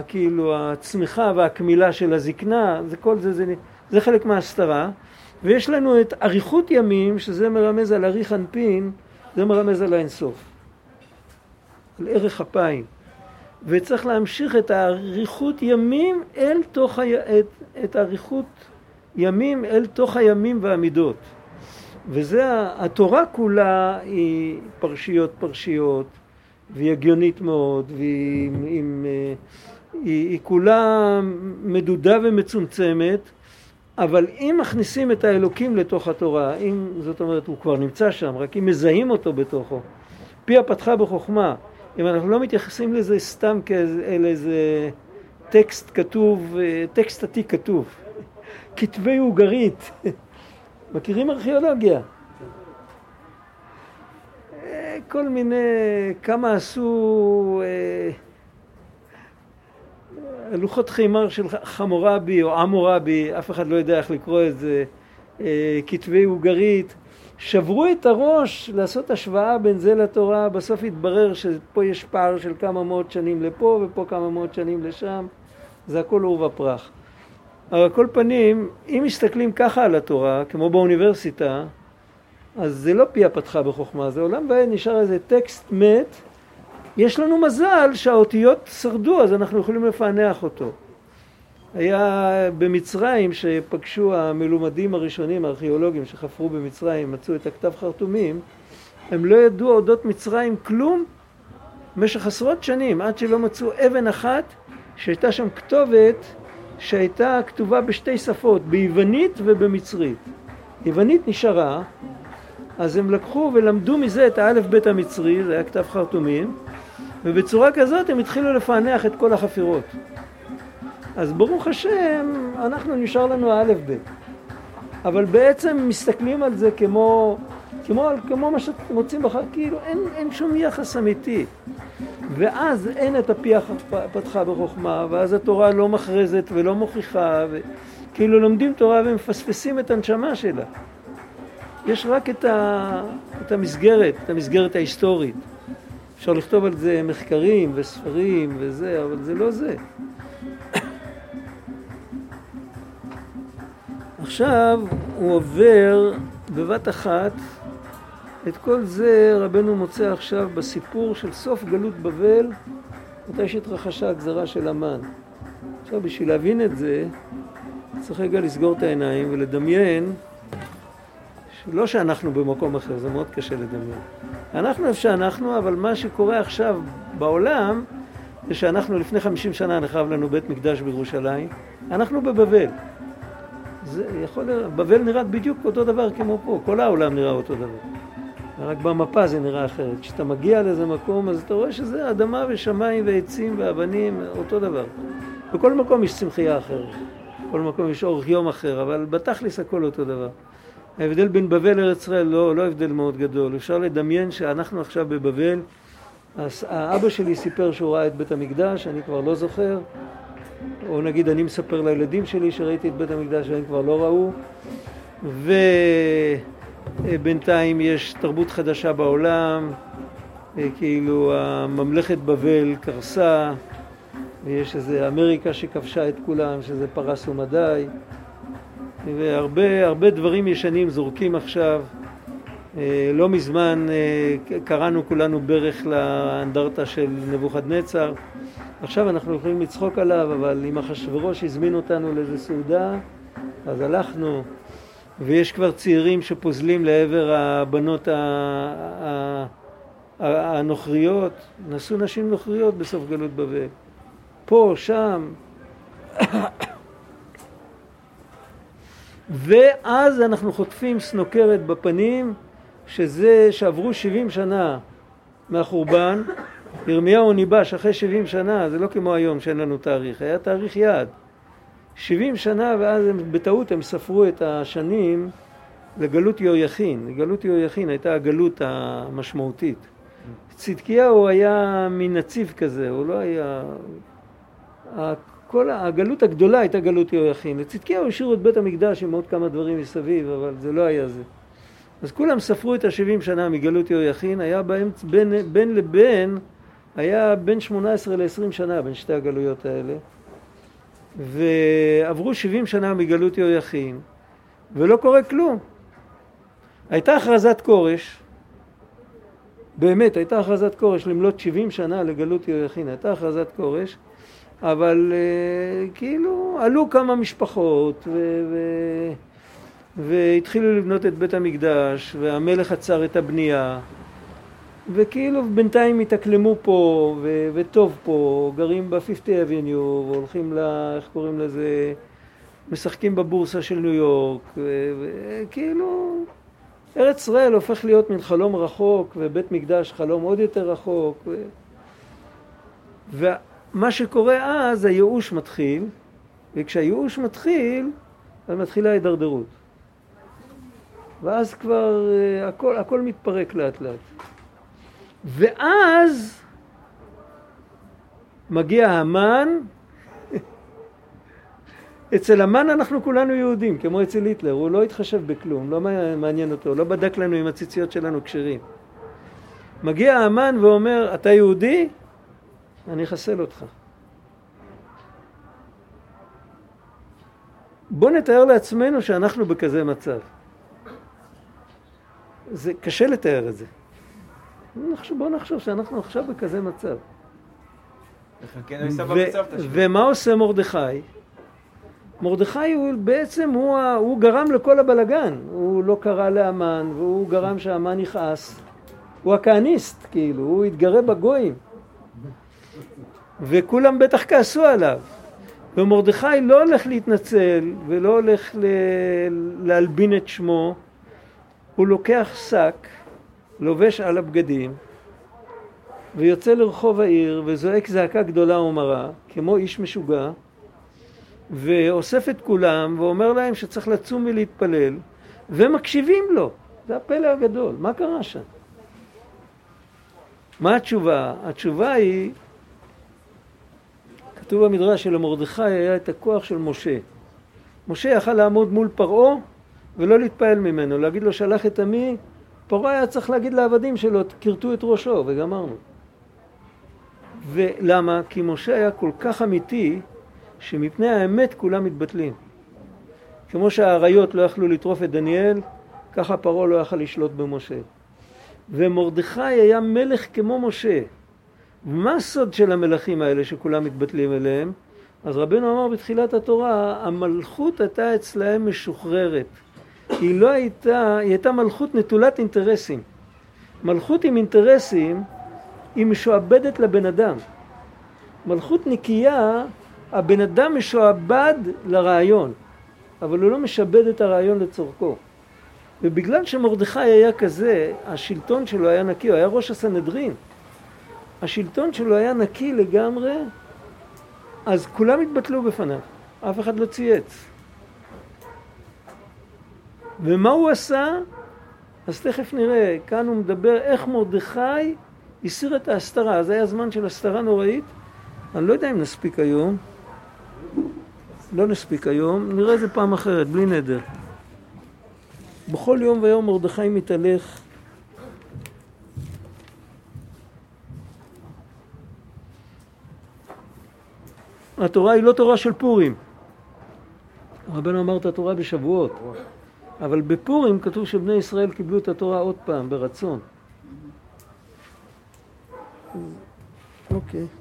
כאילו הצמיחה והקמילה של הזקנה, זה כל זה, זה, זה חלק מההסתרה. ויש לנו את אריכות ימים, שזה מרמז על אריך אנפין, זה מרמז על האינסוף. על ערך אפיים. וצריך להמשיך את האריכות ימים אל תוך, ה... את, את האריכות ימים אל תוך הימים והמידות. וזה, התורה כולה היא פרשיות פרשיות, והיא הגיונית מאוד, והיא עם, אה, היא, היא כולה מדודה ומצומצמת, אבל אם מכניסים את האלוקים לתוך התורה, אם זאת אומרת הוא כבר נמצא שם, רק אם מזהים אותו בתוכו, פיה פתחה בחוכמה, אם אנחנו לא מתייחסים לזה סתם כאל איזה טקסט כתוב, אה, טקסט עתיק כתוב, כתבי עוגרית, מכירים ארכיאולוגיה? אה, כל מיני, כמה עשו אה, לוחות חימר של חמורבי או עמורבי, אף אחד לא יודע איך לקרוא את זה, אה, כתבי עוגרית, שברו את הראש לעשות השוואה בין זה לתורה, בסוף התברר שפה יש פער של כמה מאות שנים לפה ופה כמה מאות שנים לשם, זה הכל עורבא פרח. על כל פנים, אם מסתכלים ככה על התורה, כמו באוניברסיטה, אז זה לא פיה פתחה בחוכמה, זה עולם ועד נשאר איזה טקסט מת, יש לנו מזל שהאותיות שרדו, אז אנחנו יכולים לפענח אותו. היה במצרים שפגשו המלומדים הראשונים, הארכיאולוגים שחפרו במצרים, מצאו את הכתב חרטומים, הם לא ידעו אודות מצרים כלום במשך עשרות שנים, עד שלא מצאו אבן אחת שהייתה שם כתובת שהייתה כתובה בשתי שפות, ביוונית ובמצרית. יוונית נשארה, אז הם לקחו ולמדו מזה את האלף בית המצרי, זה היה כתב חרטומים, ובצורה כזאת הם התחילו לפענח את כל החפירות. אז ברוך השם, אנחנו נשאר לנו האלף בית. אבל בעצם מסתכלים על זה כמו, כמו, כמו מה שאתם רוצים בחר, כאילו אין, אין שום יחס אמיתי. ואז אין את הפי פתחה בחוכמה, ואז התורה לא מכרזת ולא מוכיחה, וכאילו לומדים תורה ומפספסים את הנשמה שלה. יש רק את, ה, את המסגרת, את המסגרת ההיסטורית. אפשר לכתוב על זה מחקרים וספרים וזה, אבל זה לא זה. עכשיו הוא עובר בבת אחת את כל זה רבנו מוצא עכשיו בסיפור של סוף גלות בבל, מתי שהתרחשה הגזרה של המן. עכשיו בשביל להבין את זה צריך רגע לסגור את העיניים ולדמיין לא שאנחנו במקום אחר, זה מאוד קשה לדמיין. אנחנו איפה שאנחנו, אבל מה שקורה עכשיו בעולם זה שאנחנו לפני 50 שנה נחרב לנו בית מקדש בירושלים, אנחנו בבבל. זה יכול, בבל נראה בדיוק אותו דבר כמו פה, כל העולם נראה אותו דבר. רק במפה זה נראה אחרת. כשאתה מגיע לאיזה מקום, אז אתה רואה שזה אדמה ושמיים ועצים ואבנים, אותו דבר. בכל מקום יש צמחייה אחרת, בכל מקום יש אורך יום אחר, אבל בתכלס הכל אותו דבר. ההבדל בין בבל לארץ ישראל לא, לא הבדל מאוד גדול. אפשר לדמיין שאנחנו עכשיו בבבל, האבא שלי סיפר שהוא ראה את בית המקדש, אני כבר לא זוכר, או נגיד אני מספר לילדים שלי שראיתי את בית המקדש והם כבר לא ראו, ובינתיים יש תרבות חדשה בעולם, כאילו הממלכת בבל קרסה, ויש איזה אמריקה שכבשה את כולם, שזה פרס ומדי. והרבה הרבה דברים ישנים זורקים עכשיו. אה, לא מזמן אה, קראנו כולנו ברך לאנדרטה של נבוכדנצר. עכשיו אנחנו יכולים לצחוק עליו, אבל אם אחשוורוש הזמין אותנו לאיזה סעודה, אז הלכנו, ויש כבר צעירים שפוזלים לעבר הבנות הנוכריות, נשאו נשים נוכריות בסוף גלות בבל. פה, שם. ואז אנחנו חוטפים סנוקרת בפנים, שזה שעברו 70 שנה מהחורבן, ירמיהו ניבש אחרי 70 שנה, זה לא כמו היום שאין לנו תאריך, היה תאריך יעד. 70 שנה ואז הם, בטעות הם ספרו את השנים לגלות יהויכין. גלות יהויכין הייתה הגלות המשמעותית. צדקיהו היה מין נציב כזה, הוא לא היה... כל הגלות הגדולה הייתה גלות יהויכין. לצדקיהו השאירו את בית המקדש עם עוד כמה דברים מסביב, אבל זה לא היה זה. אז כולם ספרו את השבעים שנה מגלות יהויכין, היה בהם בין, בין לבין, היה בין 18 ל-20 שנה בין שתי הגלויות האלה. ועברו 70 שנה מגלות יהויכין, ולא קורה כלום. הייתה הכרזת כורש, באמת הייתה הכרזת כורש למלות 70 שנה לגלות יהויכין, הייתה הכרזת כורש, אבל uh, כאילו עלו כמה משפחות ו- ו- והתחילו לבנות את בית המקדש והמלך עצר את הבנייה וכאילו בינתיים התאקלמו פה ו- וטוב פה, גרים ב-50 אביניו והולכים ל... איך קוראים לזה? משחקים בבורסה של ניו יורק וכאילו ארץ ישראל הופך להיות מין חלום רחוק ובית מקדש חלום עוד יותר רחוק ו... מה שקורה אז, הייאוש מתחיל, וכשהייאוש מתחיל, אז מתחילה ההידרדרות. ואז כבר uh, הכל, הכל מתפרק לאט לאט. ואז מגיע המן, אצל המן אנחנו כולנו יהודים, כמו אצל היטלר, הוא לא התחשב בכלום, לא מעניין אותו, לא בדק לנו אם הציציות שלנו כשרים. מגיע המן ואומר, אתה יהודי? אני אחסל אותך. בוא נתאר לעצמנו שאנחנו בכזה מצב. זה קשה לתאר את זה. בוא נחשוב שאנחנו עכשיו בכזה מצב. כן ומה עושה מרדכי? מרדכי הוא בעצם, הוא, הוא גרם לכל הבלגן. הוא לא קרא לאמן, והוא גרם שהמן יכעס. הוא הכהניסט, כאילו, הוא התגרה בגויים. וכולם בטח כעסו עליו. ומרדכי לא הולך להתנצל ולא הולך ל- להלבין את שמו, הוא לוקח שק, לובש על הבגדים ויוצא לרחוב העיר וזועק זעקה גדולה ומרה כמו איש משוגע ואוסף את כולם ואומר להם שצריך לצום ולהתפלל, ומקשיבים לו. זה הפלא הגדול. מה קרה שם? מה התשובה? התשובה היא, כתוב במדרש שלמרדכי היה את הכוח של משה. משה יכל לעמוד מול פרעה ולא להתפעל ממנו, להגיד לו שלח את עמי, פרעה היה צריך להגיד לעבדים שלו, כרתו את ראשו, וגמרנו. ולמה? כי משה היה כל כך אמיתי, שמפני האמת כולם מתבטלים. כמו שהאריות לא יכלו לטרוף את דניאל, ככה פרעה לא יכל לשלוט במשה. ומרדכי היה מלך כמו משה. ומה הסוד של המלכים האלה שכולם מתבטלים אליהם? אז רבנו אמר בתחילת התורה, המלכות הייתה אצלהם משוחררת. היא לא הייתה, היא הייתה מלכות נטולת אינטרסים. מלכות עם אינטרסים היא משועבדת לבן אדם. מלכות נקייה, הבן אדם משועבד לרעיון, אבל הוא לא משעבד את הרעיון לצורכו. ובגלל שמרדכי היה כזה, השלטון שלו היה נקי, הוא היה ראש הסנהדרין. השלטון שלו היה נקי לגמרי, אז כולם התבטלו בפניו, אף אחד לא צייץ. ומה הוא עשה? אז תכף נראה, כאן הוא מדבר איך מרדכי הסיר את ההסתרה, זה היה זמן של הסתרה נוראית, אני לא יודע אם נספיק היום, לא נספיק היום, נראה את זה פעם אחרת, בלי נדר. בכל יום ויום מרדכי מתהלך התורה היא לא תורה של פורים. רבנו אמר את התורה בשבועות, אבל בפורים כתוב שבני ישראל קיבלו את התורה עוד פעם, ברצון. אוקיי. Okay.